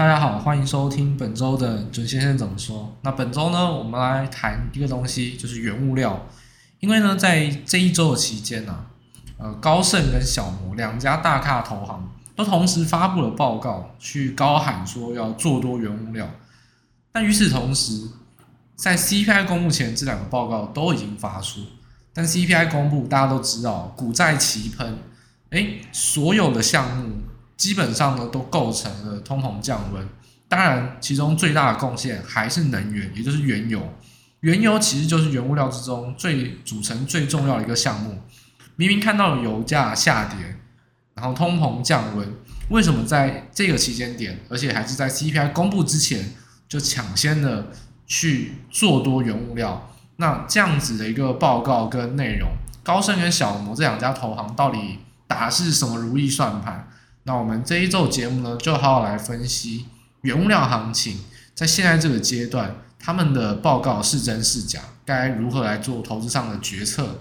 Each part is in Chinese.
大家好，欢迎收听本周的准先生怎么说。那本周呢，我们来谈一个东西，就是原物料。因为呢，在这一周的期间呢、呃，高盛跟小摩两家大咖投行都同时发布了报告，去高喊说要做多原物料。但与此同时，在 CPI 公布前，这两个报告都已经发出。但 CPI 公布，大家都知道，股债齐喷，诶，所有的项目基本上呢都构成了通膨降温。当然，其中最大的贡献还是能源，也就是原油。原油其实就是原物料之中最组成最重要的一个项目。明明看到了油价下跌，然后通膨降温，为什么在这个期间点，而且还是在 CPI 公布之前，就抢先的去做多原物料？那这样子的一个报告跟内容，高盛跟小摩这两家投行到底打的是什么如意算盘？那我们这一周节目呢，就好好来分析原物料行情，在现在这个阶段，他们的报告是真是假，该如何来做投资上的决策？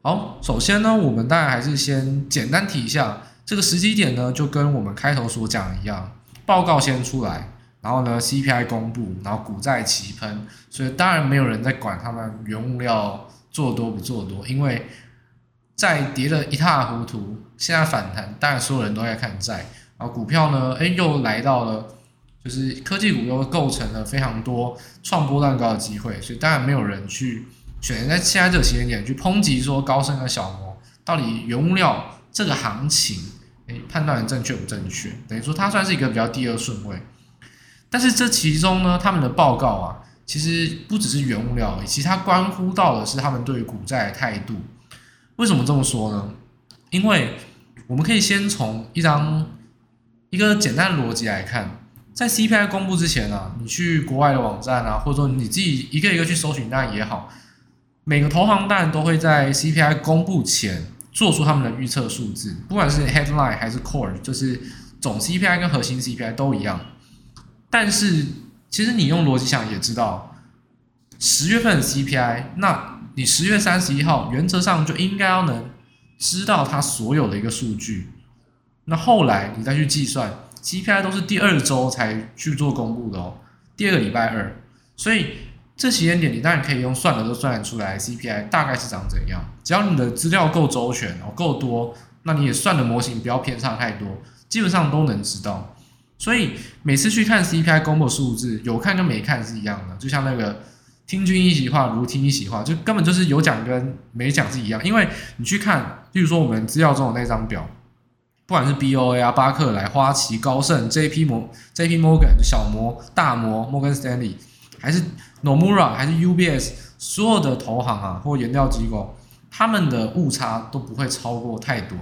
好，首先呢，我们当然还是先简单提一下这个时机点呢，就跟我们开头所讲一样，报告先出来，然后呢，CPI 公布，然后股债齐喷，所以当然没有人在管他们原物料做多不做多，因为债跌得一塌糊涂，现在反弹，当然所有人都在看债，然后股票呢，哎，又来到了，就是科技股又构成了非常多创波段高的机会，所以当然没有人去。选择在现在这个时间点去抨击说高盛和小摩到底原物料这个行情，诶，判断正确不正确？等于说它算是一个比较第二顺位。但是这其中呢，他们的报告啊，其实不只是原物料，其实它关乎到的是他们对于股债的态度。为什么这么说呢？因为我们可以先从一张一个简单的逻辑来看，在 CPI 公布之前啊，你去国外的网站啊，或者说你自己一个一个去搜寻，那也好。每个投行当然都会在 CPI 公布前做出他们的预测数字，不管是 headline 还是 core，就是总 CPI 跟核心 CPI 都一样。但是其实你用逻辑想也知道，十月份的 CPI，那你十月三十一号原则上就应该要能知道它所有的一个数据。那后来你再去计算 CPI 都是第二周才去做公布的哦，第二个礼拜二，所以。这时间点，你当然可以用算的都算得出来，CPI 大概是长怎样。只要你的资料够周全哦，够多，那你也算的模型不要偏差太多，基本上都能知道。所以每次去看 CPI 公布数字，有看跟没看是一样的，就像那个听君一席话，如听一席话，就根本就是有讲跟没讲是一样。因为你去看，例如说我们资料中的那张表，不管是 BOA 啊、巴克莱、花旗、高盛、JP 摩、JP Morgan、小摩、大摩、摩根斯丹利。还是 Nomura 还是 UBS，所有的投行啊或研调机构，他们的误差都不会超过太多。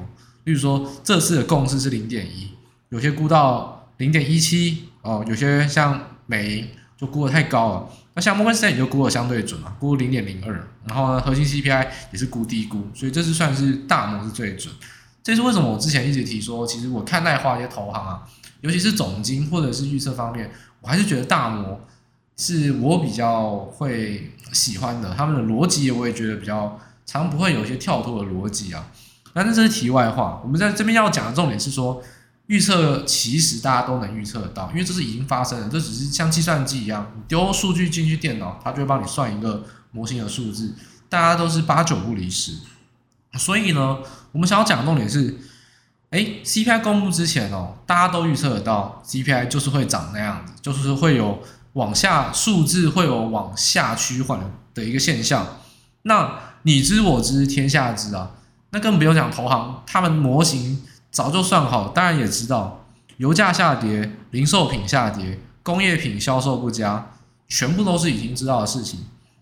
例如说，这次的共识是零点一，有些估到零点一七哦，有些像美银就估得太高了。那像摩根士丹利就估得相对准嘛，估零点零二。然后呢，核心 CPI 也是估低估，所以这次算是大摩是最准。这是为什么我之前一直提说，其实我看待华尔街投行啊，尤其是总经或者是预测方面，我还是觉得大摩。是我比较会喜欢的，他们的逻辑我也觉得比较常不会有一些跳脱的逻辑啊。但是这是题外话，我们在这边要讲的重点是说，预测其实大家都能预测得到，因为这是已经发生了，这只是像计算机一样，你丢数据进去电脑，它就会帮你算一个模型的数字，大家都是八九不离十。所以呢，我们想要讲的重点是，哎，CPI 公布之前哦，大家都预测得到 CPI 就是会长那样子，就是会有。往下数字会有往下趋缓的一个现象，那你知我知天下知啊，那更不用讲投行，他们模型早就算好，当然也知道油价下跌、零售品下跌、工业品销售不佳，全部都是已经知道的事情。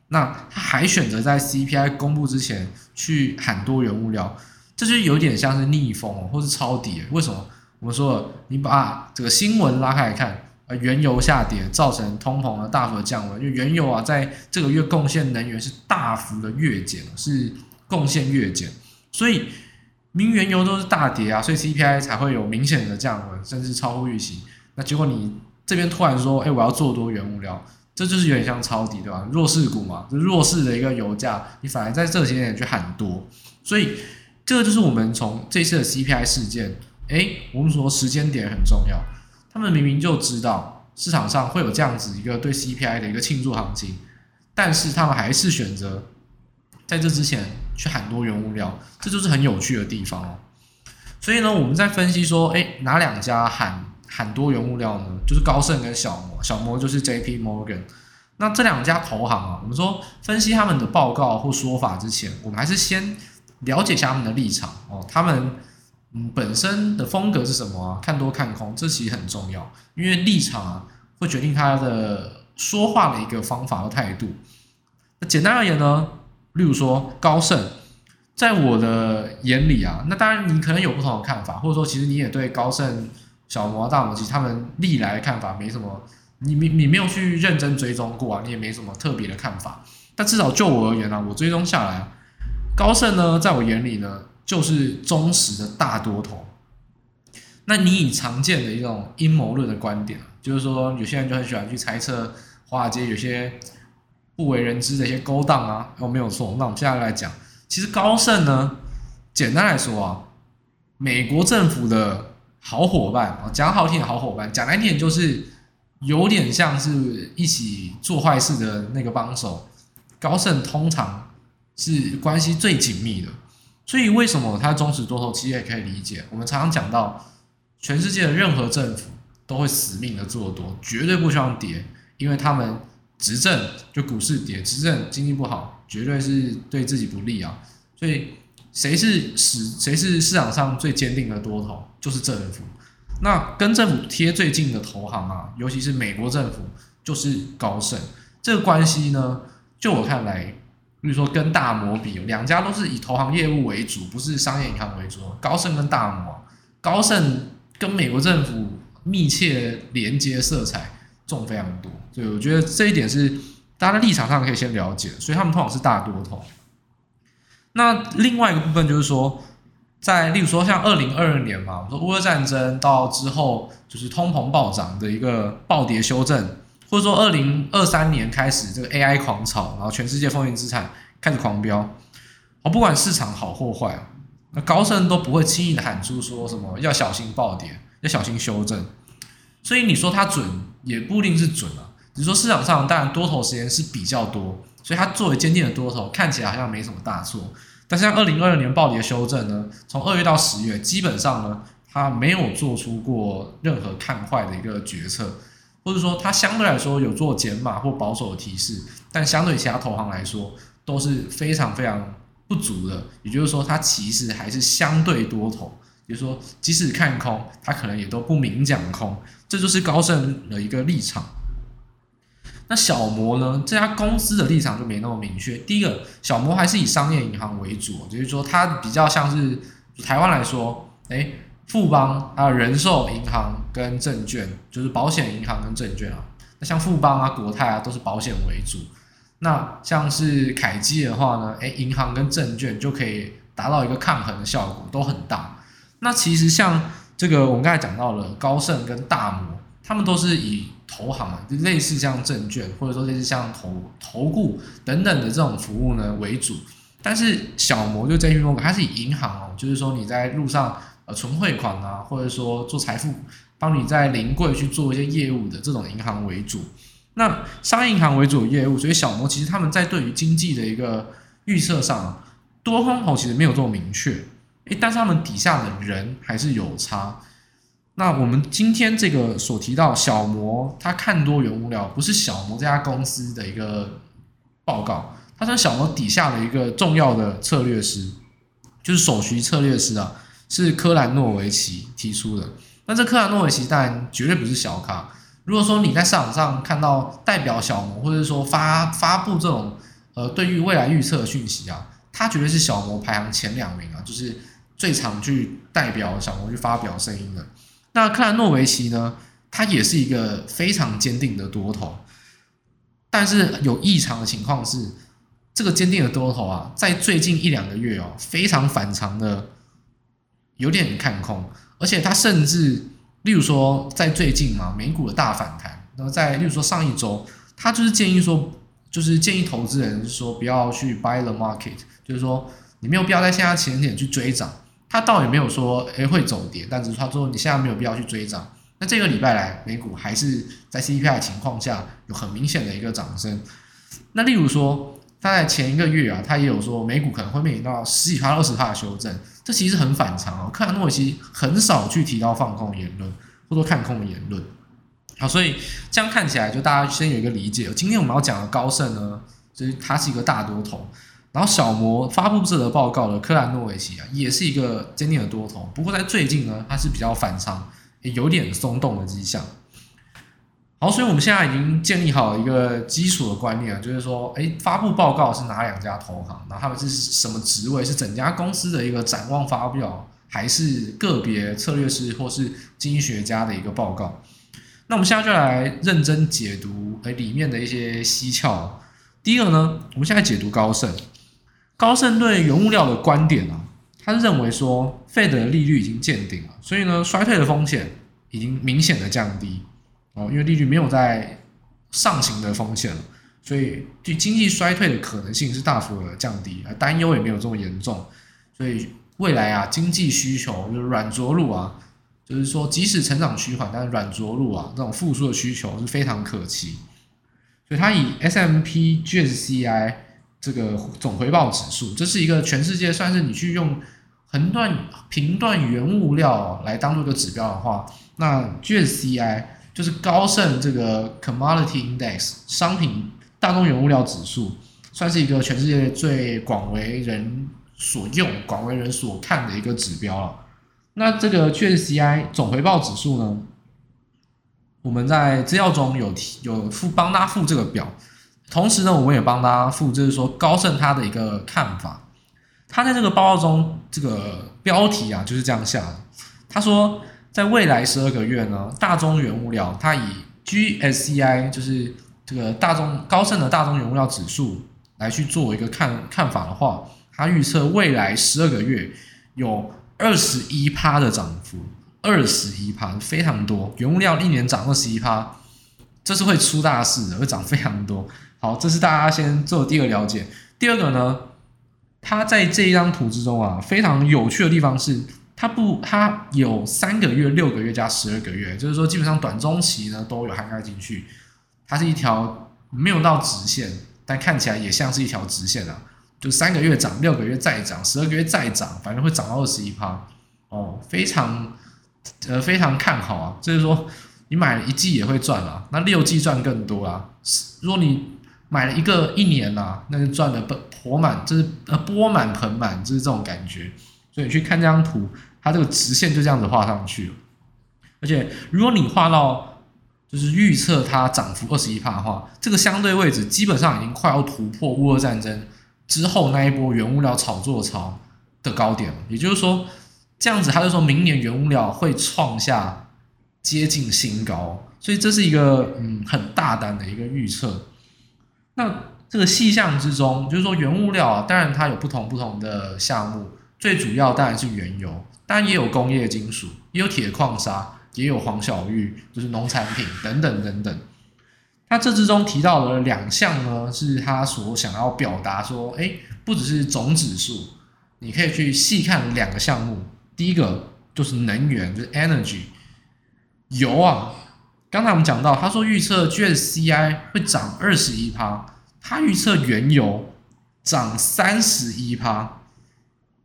那他还选择在 CPI 公布之前去喊多元物料，这就有点像是逆风或是抄底。为什么？我们说，你把这个新闻拉开来看。呃，原油下跌造成通膨的大幅的降温，因为原油啊，在这个月贡献能源是大幅的跃减，是贡献跃减，所以明原油都是大跌啊，所以 CPI 才会有明显的降温，甚至超乎预期。那结果你这边突然说，哎，我要做多原物料，这就是有点像抄底，对吧？弱势股嘛，就弱势的一个油价，你反而在这些点去喊多，所以这个就是我们从这次的 CPI 事件，哎，我们说时间点很重要，他们明明就知道市场上会有这样子一个对 CPI 的一个庆祝行情，但是他们还是选择在这之前去喊多原物料，这就是很有趣的地方哦。所以呢，我们在分析说，哎，哪两家喊？喊多原物料呢，就是高盛跟小摩，小摩就是 JP Morgan。那这两家投行啊，我们说分析他们的报告或说法之前，我们还是先了解一下他们的立场哦。他们嗯本身的风格是什么啊？看多看空，这其实很重要，因为立场啊会决定他的说话的一个方法和态度。那简单而言呢，例如说高盛，在我的眼里啊，那当然你可能有不同的看法，或者说其实你也对高盛。小摩、大摩，其实他们历来的看法没什么，你你你没有去认真追踪过啊，你也没什么特别的看法。但至少就我而言呢、啊，我追踪下来，高盛呢，在我眼里呢，就是忠实的大多头。那你以常见的一种阴谋论的观点，就是说有些人就很喜欢去猜测华尔街有些不为人知的一些勾当啊，哦，没有错。那我们接下来讲，其实高盛呢，简单来说啊，美国政府的。好伙伴啊，讲好听的好伙伴，讲难听点就是有点像是一起做坏事的那个帮手。高盛通常是关系最紧密的，所以为什么他忠实多头，其实也可以理解。我们常常讲到，全世界的任何政府都会死命的做多，绝对不希望跌，因为他们执政就股市跌，执政经济不好，绝对是对自己不利啊，所以。谁是市谁是市场上最坚定的多头？就是政府。那跟政府贴最近的投行啊，尤其是美国政府，就是高盛。这个关系呢，就我看来，比如说跟大摩比，两家都是以投行业务为主，不是商业银行为主。高盛跟大摩，高盛跟美国政府密切连接色彩重非常多，所以我觉得这一点是大家的立场上可以先了解。所以他们通常是大多头。那另外一个部分就是说，在例如说像二零二二年嘛，我说乌俄战争到之后就是通膨暴涨的一个暴跌修正，或者说二零二三年开始这个 AI 狂炒，然后全世界风云资产开始狂飙，哦，不管市场好或坏，那高盛都不会轻易的喊出说什么要小心暴跌，要小心修正，所以你说它准也不一定是准啊，只是说市场上当然多头时间是比较多。所以它作为坚定的多头，看起来好像没什么大错。但是像二零二二年暴跌修正呢，从二月到十月，基本上呢，它没有做出过任何看坏的一个决策，或者说它相对来说有做减码或保守的提示，但相对其他投行来说都是非常非常不足的。也就是说，它其实还是相对多头，也就是说，即使看空，它可能也都不明讲空。这就是高盛的一个立场。那小摩呢？这家公司的立场就没那么明确。第一个，小摩还是以商业银行为主，就是说它比较像是台湾来说，诶，富邦还有人寿银行跟证券，就是保险银行跟证券啊。那像富邦啊、国泰啊，都是保险为主。那像是凯基的话呢，诶，银行跟证券就可以达到一个抗衡的效果，都很大。那其实像这个我们刚才讲到了高盛跟大摩，他们都是以投行啊，就类似像证券，或者说类似像投投顾等等的这种服务呢为主。但是小摩就 JP Morgan，它是以银行哦，就是说你在路上呃存汇款啊，或者说做财富，帮你在临柜去做一些业务的这种银行为主。那商业银行为主的业务，所以小摩其实他们在对于经济的一个预测上，多空头其实没有这么明确，诶，但是他们底下的人还是有差。那我们今天这个所提到小摩，他看多原物料，不是小摩这家公司的一个报告，他是小摩底下的一个重要的策略师，就是首席策略师啊，是科兰诺维奇提出的。那这科兰诺维奇当然绝对不是小咖。如果说你在市场上看到代表小摩，或者说发发布这种呃对于未来预测的讯息啊，他绝对是小摩排行前两名啊，就是最常去代表小摩去发表声音的。那克兰诺维奇呢？他也是一个非常坚定的多头，但是有异常的情况是，这个坚定的多头啊，在最近一两个月哦，非常反常的，有点看空，而且他甚至例如说在最近嘛，美股的大反弹，那么在例如说上一周，他就是建议说，就是建议投资人说不要去 buy the market，就是说你没有必要在现在前点去追涨。他倒也没有说诶会走跌，但是他说你现在没有必要去追涨。那这个礼拜来美股还是在 CPI 的情况下有很明显的一个涨升。那例如说他在前一个月啊，他也有说美股可能会面临到十几趴、二十趴的修正，这其实很反常哦。克兰诺维奇很少去提到放空言论或者看空的言论。好，所以这样看起来就大家先有一个理解。今天我们要讲的高盛呢，就是它是一个大多头。然后小摩发布这个报告的克兰诺维奇啊，也是一个坚定的多头。不过在最近呢，它是比较反常，也有点松动的迹象。好，所以我们现在已经建立好一个基础的观念，就是说，哎，发布报告是哪两家投行？然后他们是什么职位？是整家公司的一个展望发表，还是个别策略师或是经济学家的一个报告？那我们现在就来认真解读哎里面的一些蹊跷。第一个呢，我们现在解读高盛。高盛对原物料的观点啊，他是认为说，Fed 的利率已经见顶了，所以呢，衰退的风险已经明显的降低哦，因为利率没有在上行的风险了，所以对经济衰退的可能性是大幅的降低，而担忧也没有这么严重，所以未来啊，经济需求就是软着陆啊，就是说即使成长趋缓，但是软着陆啊，这种复苏的需求是非常可期，所以它以 S M P GSCI。这个总回报指数，这是一个全世界算是你去用横断频段原物料来当做一个指标的话，那 GSCI 就是高盛这个 Commodity Index 商品大宗原物料指数，算是一个全世界最广为人所用、广为人所看的一个指标了。那这个 GSCI 总回报指数呢，我们在资料中有提有附帮大家附这个表。同时呢，我们也帮大家附，就是说高盛他的一个看法。他在这个报告中，这个标题啊就是这样下的。他说，在未来十二个月呢，大宗原物料，它以 GSCI 就是这个大宗高盛的大宗原物料指数来去做一个看看法的话，它预测未来十二个月有二十一趴的涨幅，二十一趴非常多，原物料一年涨二十一趴，这是会出大事的，会涨非常多。好，这是大家先做第一个了解。第二个呢，它在这一张图之中啊，非常有趣的地方是，它不，它有三个月、六个月加十二个月，就是说基本上短中期呢都有涵盖进去。它是一条没有到直线，但看起来也像是一条直线啊，就三个月涨，六个月再涨，十二个月再涨，反正会涨到二十一趴哦，非常呃非常看好啊。就是说你买了一季也会赚啊，那六季赚更多啊。如果你买了一个一年、啊，那就赚的盆钵满，就是呃钵满盆满，就是这种感觉。所以你去看这张图，它这个直线就这样子画上去了。而且如果你画到就是预测它涨幅二十一趴的话，这个相对位置基本上已经快要突破乌俄战争之后那一波原物料炒作潮的高点了。也就是说，这样子他就说明年原物料会创下接近新高，所以这是一个嗯很大胆的一个预测。那这个细项之中，就是说原物料啊，当然它有不同不同的项目，最主要当然是原油，当然也有工业金属，也有铁矿砂，也有黄小玉，就是农产品等等等等。它这之中提到的两项呢，是他所想要表达说，诶，不只是总指数，你可以去细看两个项目，第一个就是能源，就是 energy，油啊。刚才我们讲到，他说预测 GSCI 会涨二十一趴，他预测原油涨三十一趴，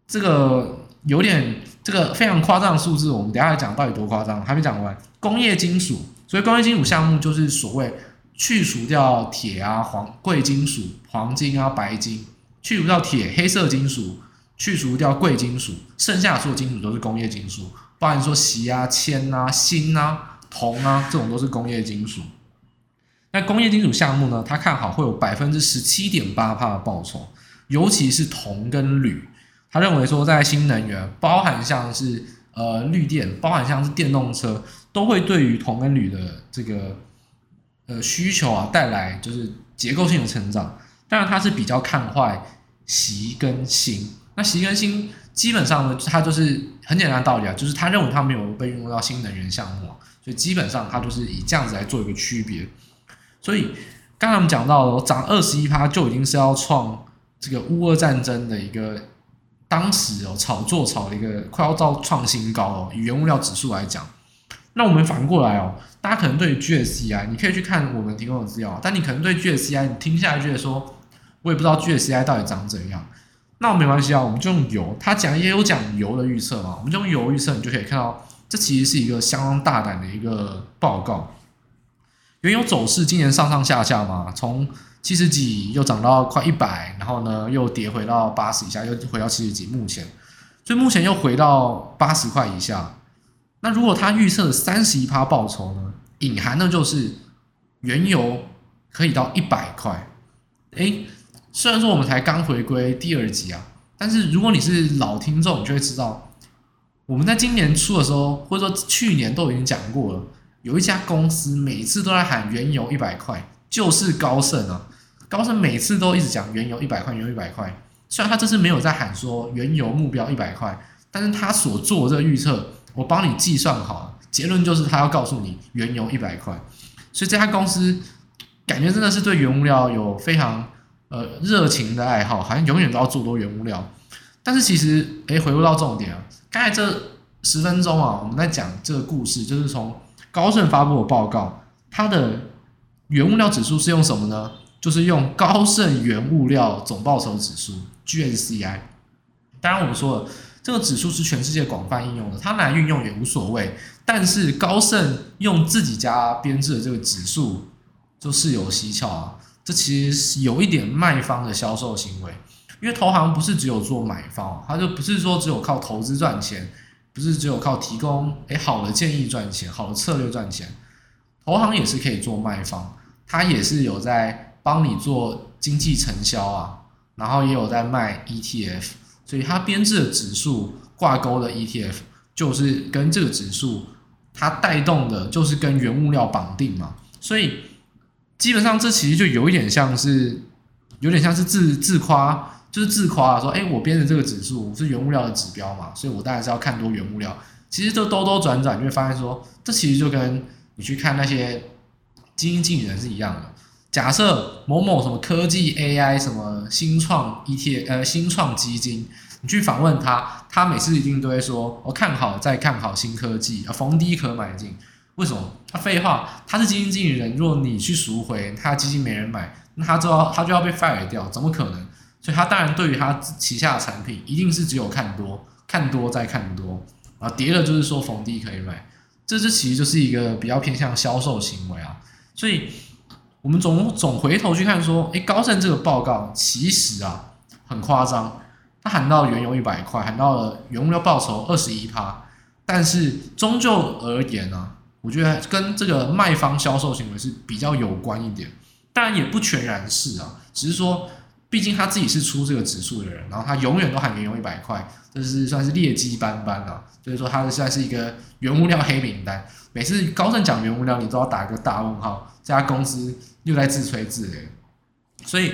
这个有点这个非常夸张的数字，我们等下来讲到底多夸张，还没讲完。工业金属，所以工业金属项目就是所谓去除掉铁啊、黄贵金属、黄金啊、白金，去除掉铁、黑色金属，去除掉贵金属，剩下的所有金属都是工业金属，包含说锡啊、铅啊、锌啊。铜啊，这种都是工业金属。那工业金属项目呢，他看好会有百分之十七点八趴的报酬，尤其是铜跟铝。他认为说，在新能源，包含像是呃绿电，包含像是电动车，都会对于铜跟铝的这个呃需求啊带来就是结构性的成长。当然，他是比较看坏锡跟锌。那习更新基本上呢，它就是很简单的道理啊，就是他认为他没有被运用到新能源项目，所以基本上他就是以这样子来做一个区别。所以刚才我们讲到了涨二十一趴就已经是要创这个乌俄战争的一个当时哦炒作炒的一个快要到创新高哦，以原物料指数来讲。那我们反过来哦，大家可能对 GSCI，你可以去看我们提供的资料，但你可能对 GSCI，你听下来觉得说，我也不知道 GSCI 到底长怎样。那没关系啊，我们就用油，他讲也有讲油的预测嘛，我们就用油预测，你就可以看到，这其实是一个相当大胆的一个报告。原油走势今年上上下下嘛，从七十几又涨到快一百，然后呢又跌回到八十以下，又回到七十几，目前，所以目前又回到八十块以下。那如果他预测三十一趴报酬呢？隐含的就是原油可以到一百块。诶，虽然说我们才刚回归第二集啊，但是如果你是老听众，你就会知道，我们在今年初的时候，或者说去年都已经讲过了，有一家公司每次都在喊原油一百块，就是高盛啊。高盛每次都一直讲原油一百块，原油一百块。虽然他这次没有在喊说原油目标一百块，但是他所做的这个预测。我帮你计算好了，结论就是他要告诉你原油一百块，所以这家公司感觉真的是对原物料有非常呃热情的爱好，好像永远都要做多原物料。但是其实，哎，回归到重点啊，刚才这十分钟啊，我们在讲这个故事，就是从高盛发布的报告，它的原物料指数是用什么呢？就是用高盛原物料总报酬指数 GSCI。当然，我们说了。这个指数是全世界广泛应用的，它来运用也无所谓。但是高盛用自己家编制的这个指数就事有蹊跷啊，这其实是有一点卖方的销售行为，因为投行不是只有做买方，它就不是说只有靠投资赚钱，不是只有靠提供诶好的建议赚钱，好的策略赚钱，投行也是可以做卖方，它也是有在帮你做经济承销啊，然后也有在卖 ETF。所以它编制的指数挂钩的 ETF 就是跟这个指数它带动的，就是跟原物料绑定嘛。所以基本上这其实就有一点像是，有点像是自自夸，就是自夸说，哎，我编的这个指数是原物料的指标嘛，所以我当然是要看多原物料。其实这兜兜转转，你会发现说，这其实就跟你去看那些基金经理人是一样的。假设某某什么科技 AI 什么新创 ETF 呃新创基金，你去访问他，他每次一定都会说：“我看好再看好新科技啊，逢低可买进。”为什么？他废话，他是基金经理人，如果你去赎回，他基金没人买，那他就要他就要被 fire 掉，怎么可能？所以他当然对于他旗下的产品，一定是只有看多，看多再看多啊，跌了就是说逢低可以买，这这其实就是一个比较偏向销售行为啊，所以。我们总总回头去看说，诶，高盛这个报告其实啊很夸张，他喊到原油一百块，喊到了原物料报酬二十一趴，但是终究而言呢、啊，我觉得跟这个卖方销售行为是比较有关一点，当然也不全然是啊，只是说，毕竟他自己是出这个指数的人，然后他永远都喊原油一百块，这是算是劣迹斑斑啊，所以说他现在是一个原物料黑名单，每次高盛讲原物料，你都要打一个大问号，家公司。又在自吹自擂，所以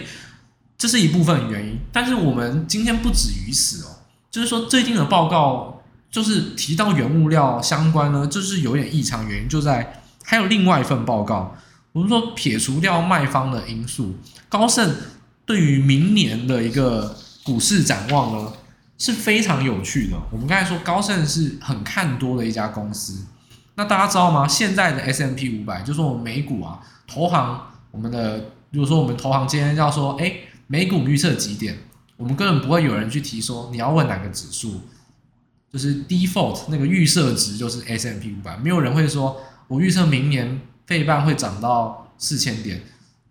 这是一部分原因。但是我们今天不止于此哦，就是说最近的报告就是提到原物料相关呢，就是有点异常。原因就在还有另外一份报告，我们说撇除掉卖方的因素，高盛对于明年的一个股市展望呢是非常有趣的。我们刚才说高盛是很看多的一家公司，那大家知道吗？现在的 S M P 五百就是我们美股啊，投行。我们的，如果说我们投行今天要说，哎，美股预测几点，我们根本不会有人去提说你要问哪个指数，就是 default 那个预设值就是 S M P 五百，没有人会说我预测明年费半会涨到四千点，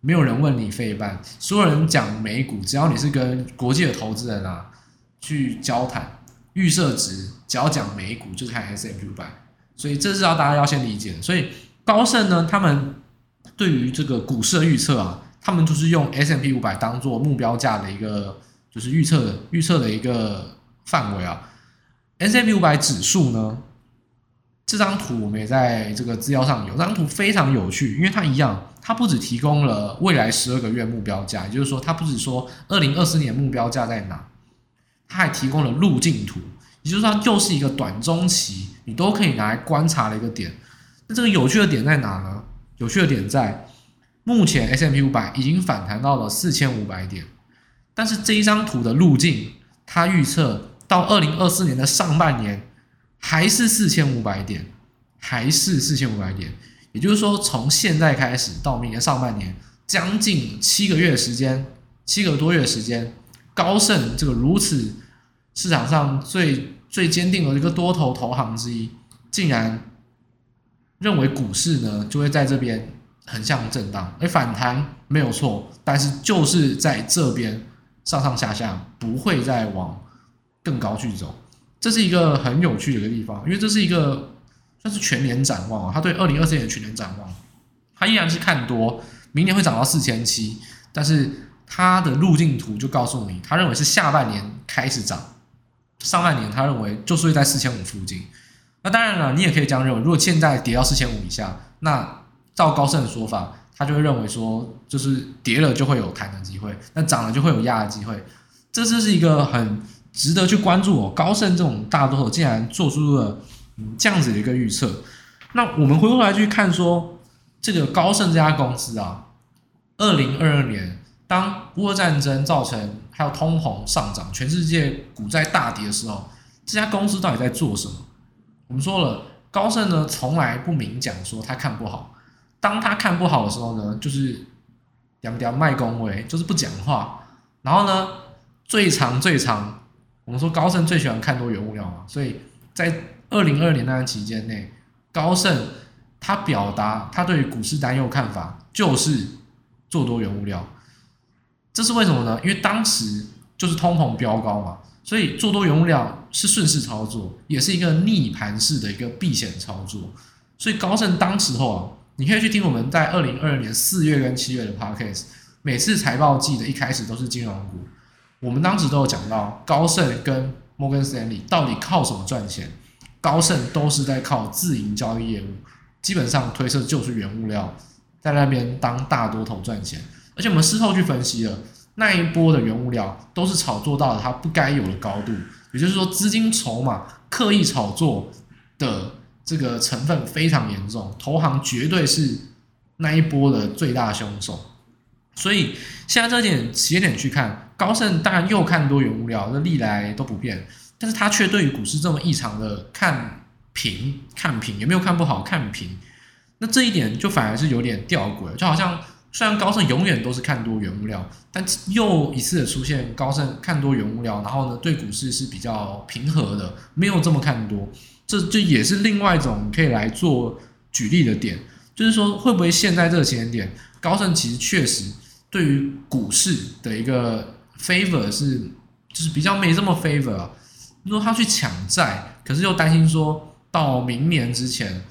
没有人问你费半，所有人讲美股，只要你是跟国际的投资人啊去交谈，预设值只要讲美股就是看 S M P 五百，所以这是要大家要先理解的，所以高盛呢，他们。对于这个股市的预测啊，他们就是用 S M P 五百当做目标价的一个，就是预测预测的一个范围啊。S M P 五百指数呢，这张图我们也在这个资料上有，这张图非常有趣，因为它一样，它不只提供了未来十二个月目标价，也就是说，它不只说二零二四年目标价在哪，它还提供了路径图，也就是说它就是一个短中期你都可以拿来观察的一个点。那这个有趣的点在哪呢？有趣的点在目前 S M P 500已经反弹到了四千五百点，但是这一张图的路径，它预测到二零二四年的上半年还是四千五百点，还是四千五百点。也就是说，从现在开始到明年上半年，将近七个月时间，七个多月时间，高盛这个如此市场上最最坚定的一个多头投行之一，竟然认为股市呢就会在这边横向震荡，而反弹没有错，但是就是在这边上上下下，不会再往更高去走。这是一个很有趣的一个地方，因为这是一个。算是全年展望啊，他对二零二四年全年展望，他依然是看多，明年会涨到四千七，但是他的路径图就告诉你，他认为是下半年开始涨，上半年他认为就是会在四千五附近。那当然了，你也可以这样认为，如果现在跌到四千五以下，那照高盛的说法，他就会认为说，就是跌了就会有弹的机会，那涨了就会有压的机会。这就是一个很值得去关注哦。高盛这种大多头竟然做出了。嗯，这样子的一个预测，那我们回过来去看说，这个高盛这家公司啊，二零二二年当乌俄战争造成还有通膨上涨，全世界股债大跌的时候，这家公司到底在做什么？我们说了，高盛呢从来不明讲说他看不好，当他看不好的时候呢，就是两两卖恭维，就是不讲话，然后呢最长最长，我们说高盛最喜欢看多原物料嘛，所以在二零二二年那段期间内，高盛他表达他对于股市担忧看法，就是做多原物料。这是为什么呢？因为当时就是通膨飙高嘛，所以做多原物料是顺势操作，也是一个逆盘式的一个避险操作。所以高盛当时候啊，你可以去听我们在二零二二年四月跟七月的 podcast，每次财报季的一开始都是金融股，我们当时都有讲到高盛跟摩根士丹利到底靠什么赚钱。高盛都是在靠自营交易业务，基本上推测就是原物料在那边当大多头赚钱，而且我们事后去分析了那一波的原物料都是炒作到了它不该有的高度，也就是说资金筹码刻意炒作的这个成分非常严重，投行绝对是那一波的最大凶手。所以现在这点起点去看，高盛当然又看多原物料，那历来都不变。但是他却对于股市这么异常的看平看平，也没有看不好看平，那这一点就反而是有点吊诡，就好像虽然高盛永远都是看多原物料，但又一次的出现高盛看多原物料，然后呢对股市是比较平和的，没有这么看多，这就也是另外一种可以来做举例的点，就是说会不会现在这个时间点，高盛其实确实对于股市的一个 favor 是就是比较没这么 favor 啊。说他去抢债，可是又担心说到明年之前，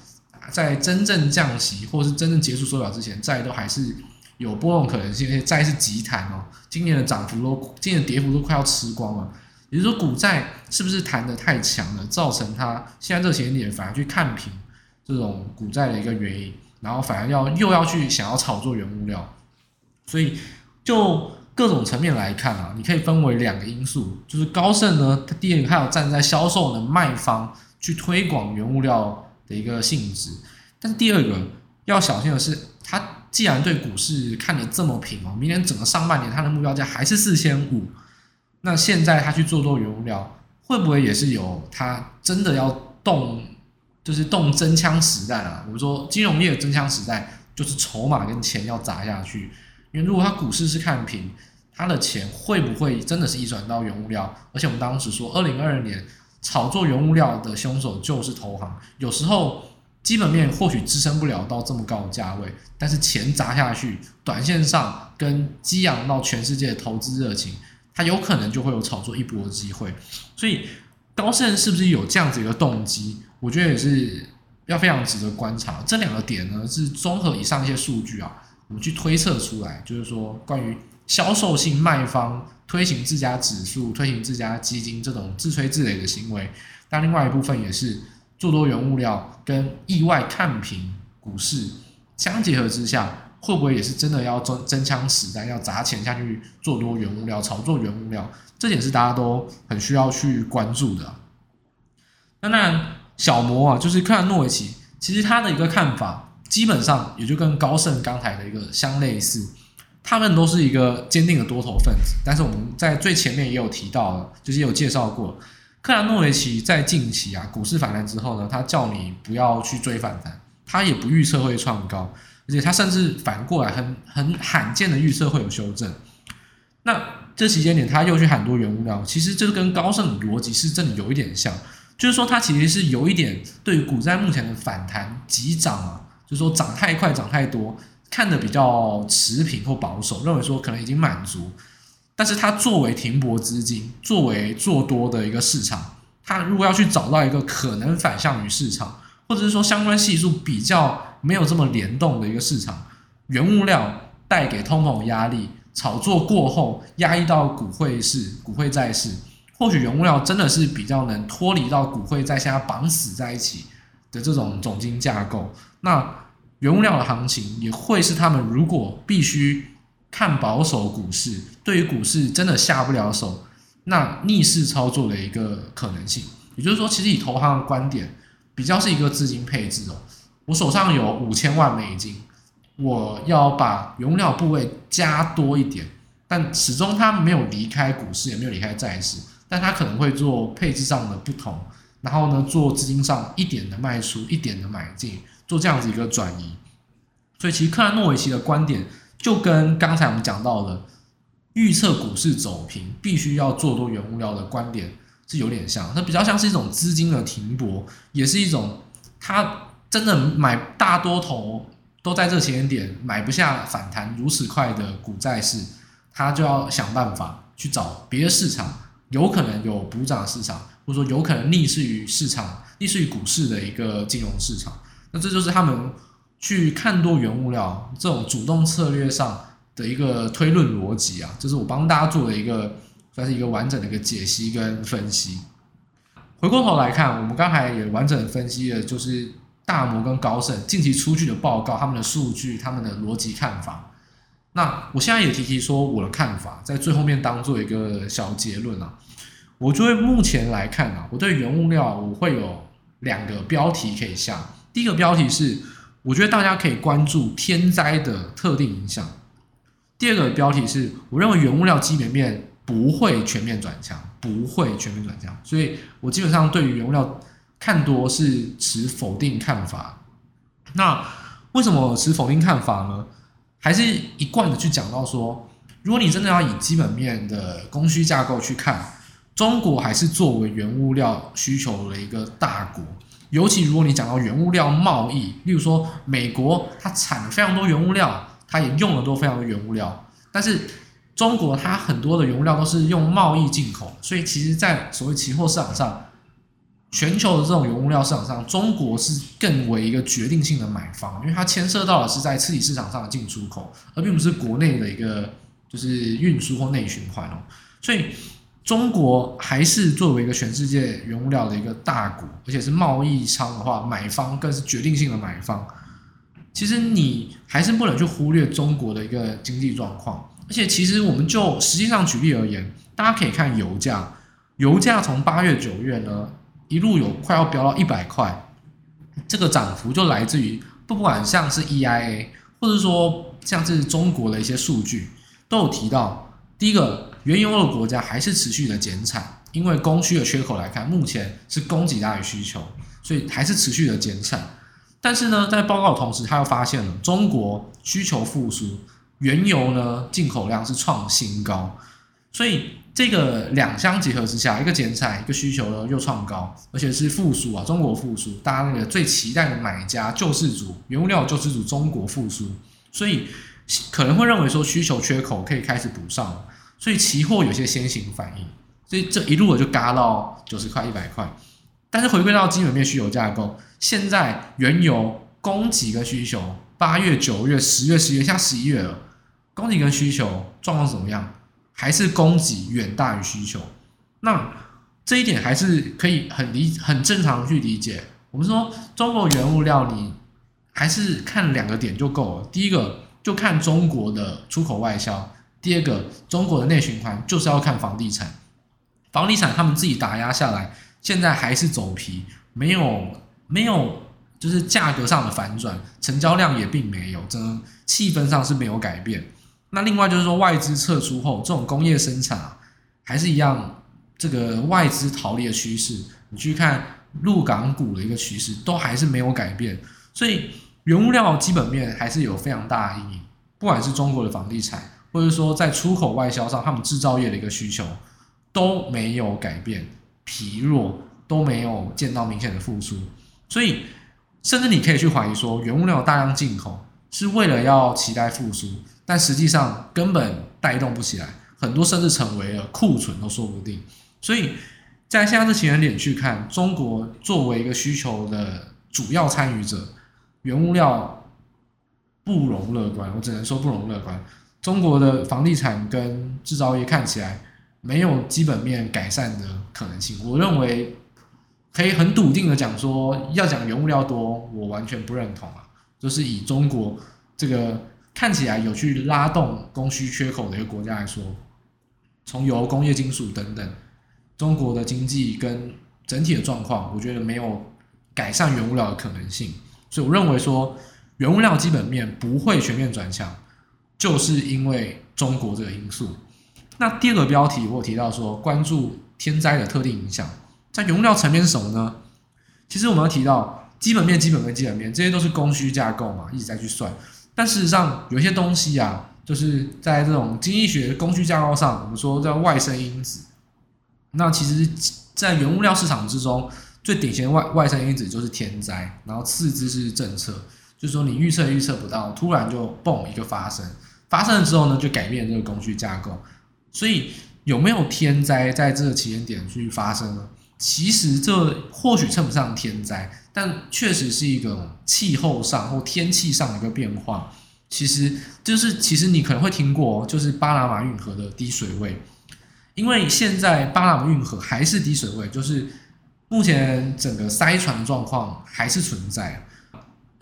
在真正降息或是真正结束缩表之前，债都还是有波动可能性，而且债是急弹哦。今年的涨幅都，今年的跌幅都快要吃光了。也就是说，股债是不是弹得太强了，造成它现在这个时间点反而去看平这种股债的一个原因，然后反而要又要去想要炒作原物料，所以就。各种层面来看啊，你可以分为两个因素，就是高盛呢，它第一个它有站在销售的卖方去推广原物料的一个性质，但是第二个要小心的是，它既然对股市看得这么平哦，明年整个上半年它的目标价还是四千五，那现在它去做多原物料，会不会也是有它真的要动，就是动真枪实弹啊？我们说金融业的真枪实弹就是筹码跟钱要砸下去。因为如果它股市是看平，它的钱会不会真的是移转到原物料？而且我们当时说，二零二二年炒作原物料的凶手就是投行。有时候基本面或许支撑不了到这么高的价位，但是钱砸下去，短线上跟激扬到全世界的投资热情，它有可能就会有炒作一波的机会。所以高盛是不是有这样子一个动机？我觉得也是要非常值得观察。这两个点呢，是综合以上一些数据啊。我们去推测出来，就是说关于销售性卖方推行自家指数、推行自家基金这种自吹自擂的行为，但另外一部分也是做多原物料跟意外看平股市相结合之下，会不会也是真的要真真枪实弹，要砸钱下去做多原物料、炒作原物料？这点是大家都很需要去关注的。那当然，小摩啊，就是克兰诺维奇，其实他的一个看法，基本上也就跟高盛刚才的一个相类似，他们都是一个坚定的多头分子。但是我们在最前面也有提到了，就是有介绍过，克兰诺维奇在近期啊股市反弹之后呢，他叫你不要去追反弹，他也不预测会创高。而且他甚至反过来很很罕见的预测会有修正，那这期间点他又去喊多原物料，其实这跟高盛的逻辑是真的有一点像，就是说他其实是有一点对于股债目前的反弹急涨啊，就是说涨太快涨太多，看得比较持平或保守，认为说可能已经满足，但是它作为停泊资金，作为做多的一个市场，它如果要去找到一个可能反向于市场，或者是说相关系数比较。没有这么联动的一个市场，原物料带给通膨压力，炒作过后压抑到股汇市、股汇债市，或许原物料真的是比较能脱离到股汇在现在绑死在一起的这种总金架构。那原物料的行情也会是他们如果必须看保守股市，对于股市真的下不了手，那逆势操作的一个可能性。也就是说，其实以投行的观点，比较是一个资金配置哦。我手上有五千万美金，我要把原料部位加多一点，但始终它没有离开股市，也没有离开债市，但它可能会做配置上的不同，然后呢，做资金上一点的卖出，一点的买进，做这样子一个转移。所以其实克兰诺维奇的观点就跟刚才我们讲到的预测股市走平必须要做多原物料的观点是有点像，它比较像是一种资金的停泊，也是一种它。真的买大多头都在这个时间点买不下反弹如此快的股债市，它就要想办法去找别的市场，有可能有补涨市场，或者说有可能逆势于市场、逆势于股市的一个金融市场。那这就是他们去看多原物料这种主动策略上的一个推论逻辑啊，这是我帮大家做的一个算是一个完整的一个解析跟分析。回过头来看，我们刚才也完整分析了，就是。大摩跟高盛近期出具的报告，他们的数据，他们的逻辑看法。那我现在也提提说我的看法，在最后面当做一个小结论啊。我觉得目前来看啊，我对原物料我会有两个标题可以下。第一个标题是，我觉得大家可以关注天灾的特定影响。第二个标题是，我认为原物料基本面不会全面转强，不会全面转强。所以我基本上对于原物料。看多是持否定看法，那为什么持否定看法呢？还是一贯的去讲到说，如果你真的要以基本面的供需架构去看，中国还是作为原物料需求的一个大国，尤其如果你讲到原物料贸易，例如说美国它产了非常多原物料，它也用了多非常多原物料，但是中国它很多的原物料都是用贸易进口，所以其实在所谓期货市场上。全球的这种原物料市场上，中国是更为一个决定性的买方，因为它牵涉到的是在次级市场上的进出口，而并不是国内的一个就是运输或内循环哦。所以，中国还是作为一个全世界原物料的一个大国，而且是贸易商的话，买方更是决定性的买方。其实你还是不能去忽略中国的一个经济状况，而且其实我们就实际上举例而言，大家可以看油价，油价从八月九月呢。一路有快要飙到一百块，这个涨幅就来自于不管像是 EIA，或者说像是中国的一些数据，都有提到，第一个原油的国家还是持续的减产，因为供需的缺口来看，目前是供给大于需求，所以还是持续的减产。但是呢，在报告同时，他又发现了中国需求复苏，原油呢进口量是创新高，所以。这个两相结合之下，一个减产，一个需求呢又创高，而且是复苏啊，中国复苏，大家那个最期待的买家救世主，原物料救世主，中国复苏，所以可能会认为说需求缺口可以开始补上了，所以期货有些先行反应，所以这一路我就嘎到九十块、一百块，但是回归到基本面需求架构，现在原油供给跟需求，八月、九月、十月、十一月，像十一月了，供给跟需求状况怎么样？还是供给远大于需求，那这一点还是可以很理很正常的去理解。我们说中国原物料，你还是看两个点就够了。第一个，就看中国的出口外销。第二个，中国的内循环就是要看房地产，房地产他们自己打压下来，现在还是走皮，没有没有，就是价格上的反转，成交量也并没有，整个气氛上是没有改变。那另外就是说，外资撤出后，这种工业生产啊，还是一样，这个外资逃离的趋势，你去看入港股的一个趋势，都还是没有改变。所以原物料基本面还是有非常大的阴影，不管是中国的房地产。或者说，在出口外销上，他们制造业的一个需求都没有改变，疲弱都没有见到明显的复苏，所以甚至你可以去怀疑说，原物料大量进口是为了要期待复苏，但实际上根本带动不起来，很多甚至成为了库存都说不定。所以在现在这起源点去看，中国作为一个需求的主要参与者，原物料不容乐观，我只能说不容乐观。中国的房地产跟制造业看起来没有基本面改善的可能性。我认为可以很笃定的讲说，要讲原物料多，我完全不认同啊。就是以中国这个看起来有去拉动供需缺口的一个国家来说，从油、工业金属等等，中国的经济跟整体的状况，我觉得没有改善原物料的可能性。所以我认为说，原物料基本面不会全面转强。就是因为中国这个因素。那第二个标题我提到说，关注天灾的特定影响，在原物料层面是什么呢？其实我们要提到基本面、基本面、基本面，这些都是供需架构嘛，一直在去算。但事实上，有些东西啊，就是在这种经济学供需架构上，我们说叫外生因子。那其实，在原物料市场之中，最典型的外外生因子就是天灾，然后次之是政策。就是说，你预测预测不到，突然就嘣一个发生，发生了之后呢，就改变这个供需架构。所以有没有天灾在这个起点点去发生呢？其实这或许称不上天灾，但确实是一个气候上或天气上的一个变化。其实就是，其实你可能会听过，就是巴拿马运河的低水位，因为现在巴拿马运河还是低水位，就是目前整个塞船的状况还是存在。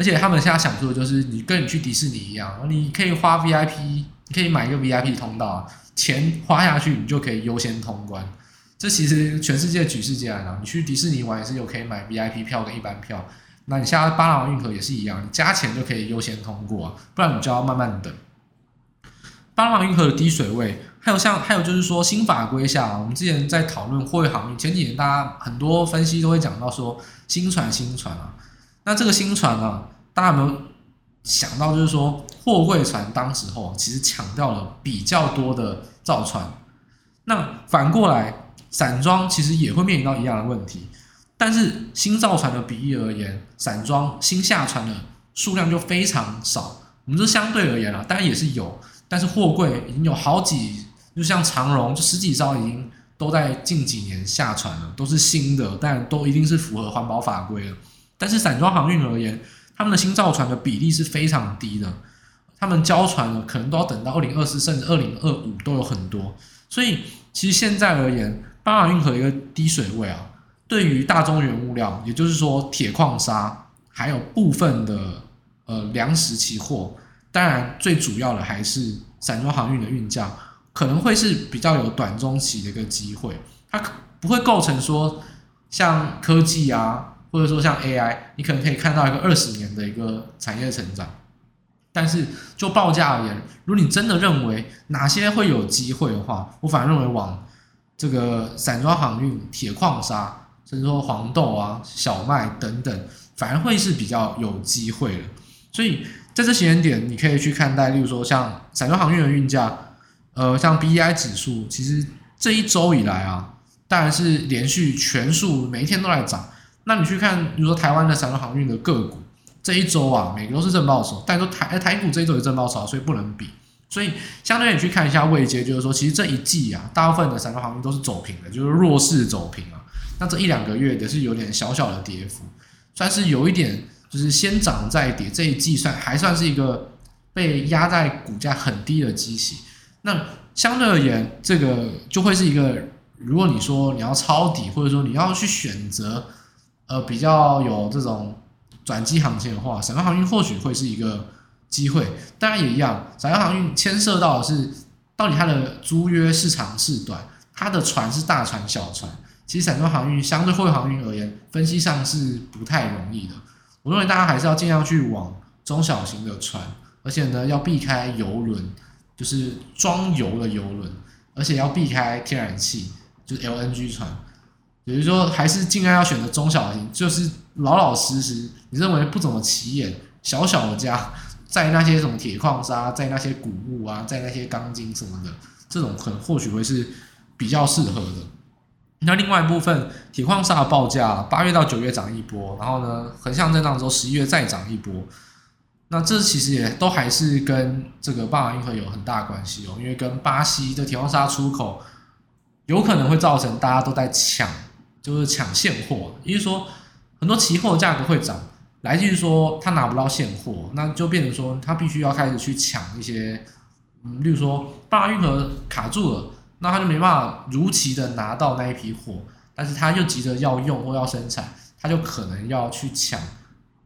而且他们现在想做的就是，你跟你去迪士尼一样，你可以花 VIP，你可以买一个 VIP 通道，钱花下去，你就可以优先通关。这其实全世界举世皆然啊，你去迪士尼玩也是有可以买 VIP 票跟一般票。那你现在巴拿马运河也是一样，你加钱就可以优先通过，不然你就要慢慢等。巴拿马运河的低水位，还有像还有就是说新法规下，我们之前在讨论货运航运，前几年大家很多分析都会讲到说新船新船啊。那这个新船啊，大家有没有想到，就是说货柜船当时候其实抢掉了比较多的造船。那反过来，散装其实也会面临到一样的问题，但是新造船的比例而言，散装新下船的数量就非常少。我们说相对而言啊，当然也是有，但是货柜已经有好几，就像长荣，就十几艘已经都在近几年下船了，都是新的，但都一定是符合环保法规的。但是散装航运而言，他们的新造船的比例是非常低的，他们交船了可能都要等到二零二四甚至二零二五都有很多。所以其实现在而言，巴拿马运河一个低水位啊，对于大宗原物料，也就是说铁矿砂，还有部分的呃粮食期货，当然最主要的还是散装航运的运价，可能会是比较有短中期的一个机会，它不会构成说像科技啊。或者说像 AI，你可能可以看到一个二十年的一个产业成长，但是就报价而言，如果你真的认为哪些会有机会的话，我反而认为往这个散装航运、铁矿砂，甚至说黄豆啊、小麦等等，反而会是比较有机会的。所以在这时间点，你可以去看待，例如说像散装航运的运价，呃，像 BDI 指数，其实这一周以来啊，当然是连续全数每一天都在涨。那你去看，比如说台湾的散装航运的个股，这一周啊，每个都是正报酬，但是台台股这一周也正报酬，所以不能比。所以相对你去看一下位阶，就是说，其实这一季啊，大部分的散装航运都是走平的，就是弱势走平啊。那这一两个月也是有点小小的跌幅，算是有一点，就是先涨再跌。这一季算还算是一个被压在股价很低的机型。那相对而言，这个就会是一个，如果你说你要抄底，或者说你要去选择。呃，比较有这种转机行情的话，散装航运或许会是一个机会。当然也一样，散装航运牵涉到的是到底它的租约是长是短，它的船是大船小船。其实散装航运相对货运航运而言，分析上是不太容易的。我认为大家还是要尽量去往中小型的船，而且呢要避开油轮，就是装油的油轮，而且要避开天然气，就是 LNG 船。也就说，还是尽量要选择中小型，就是老老实实，你认为不怎么起眼、小小的家，在那些什么铁矿砂，在那些谷物啊，在那些钢筋什么的，这种可能或许会是比较适合的。那另外一部分，铁矿砂的报价八月到九月涨一波，然后呢，横向震荡之后，十一月再涨一波。那这其实也都还是跟这个巴马运河有很大关系哦，因为跟巴西的铁矿砂出口有可能会造成大家都在抢。就是抢现货，也就是说很多期货价格会涨，来自于说他拿不到现货，那就变成说他必须要开始去抢一些，嗯，例如说巴运河卡住了，那他就没办法如期的拿到那一批货，但是他又急着要用或要生产，他就可能要去抢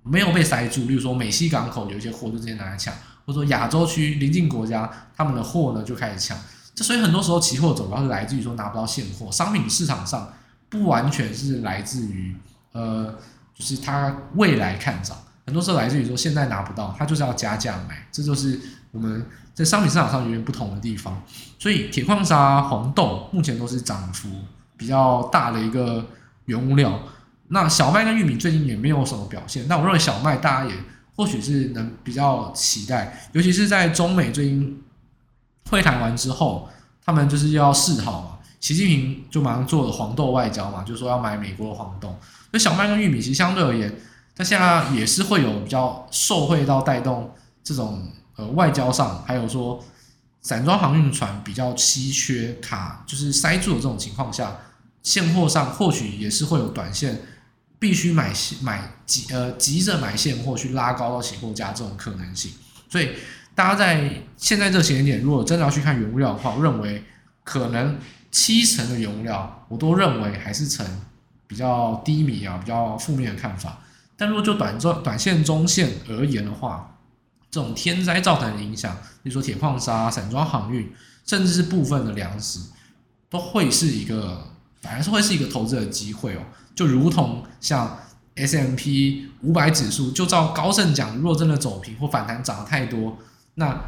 没有被塞住，例如说美西港口有一些货就直接拿来抢，或者说亚洲区邻近国家他们的货呢就开始抢，这所以很多时候期货走高是来自于说拿不到现货，商品市场上。不完全是来自于，呃，就是它未来看涨，很多时候来自于说现在拿不到，它就是要加价买，这就是我们在商品市场上有点不同的地方。所以铁矿砂、黄豆目前都是涨幅比较大的一个原物料。那小麦跟玉米最近也没有什么表现，那我认为小麦大家也或许是能比较期待，尤其是在中美最近会谈完之后，他们就是要示好嘛。习近平就马上做了黄豆外交嘛，就说要买美国的黄豆。那小麦跟玉米其实相对而言，它现在也是会有比较受惠到带动这种呃外交上，还有说散装航运船比较稀缺卡，就是塞住的这种情况下，现货上或许也是会有短线必须买买急呃急着买现货去拉高到起货价这种可能性。所以大家在现在这个时间点，如果真的要去看原物料的话，我认为可能。七成的原物料，我都认为还是呈比较低迷啊，比较负面的看法。但如果就短中短线、中线而言的话，这种天灾造成的影响，比如说铁矿砂、散装航运，甚至是部分的粮食，都会是一个，反而是会是一个投资的机会哦。就如同像 S M P 五百指数，就照高盛讲，如果真的走平或反弹涨得太多，那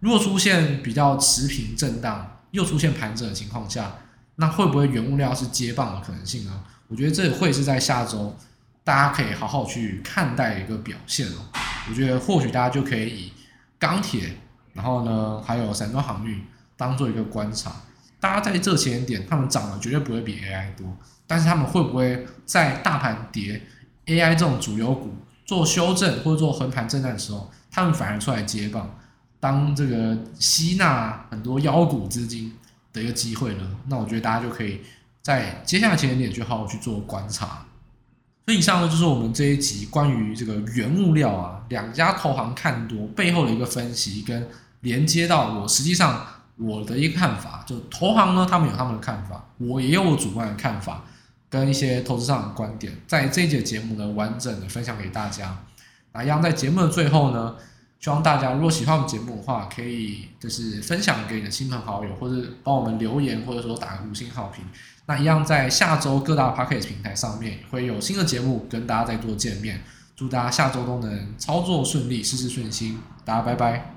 如果出现比较持平震荡。又出现盘整的情况下，那会不会原物料是接棒的可能性呢？我觉得这会是在下周大家可以好好去看待一个表现哦。我觉得或许大家就可以以钢铁，然后呢还有散装航运当做一个观察。大家在这时间点，他们涨的绝对不会比 AI 多，但是他们会不会在大盘跌，AI 这种主流股做修正或者做横盘震荡的时候，他们反而出来接棒？当这个吸纳很多妖股资金的一个机会呢，那我觉得大家就可以在接下来前点去好好去做观察。所以以上呢就是我们这一集关于这个原物料啊，两家投行看多背后的一个分析，跟连接到我实际上我的一个看法。就投行呢，他们有他们的看法，我也有我主观的看法，跟一些投资上的观点，在这一节节目呢完整的分享给大家。那一样在节目的最后呢。希望大家如果喜欢我们节目的话，可以就是分享给你的亲朋好友，或者帮我们留言，或者说打五星好评。那一样在下周各大 Podcast 平台上面会有新的节目跟大家再做见面。祝大家下周都能操作顺利，事事顺心。大家拜拜。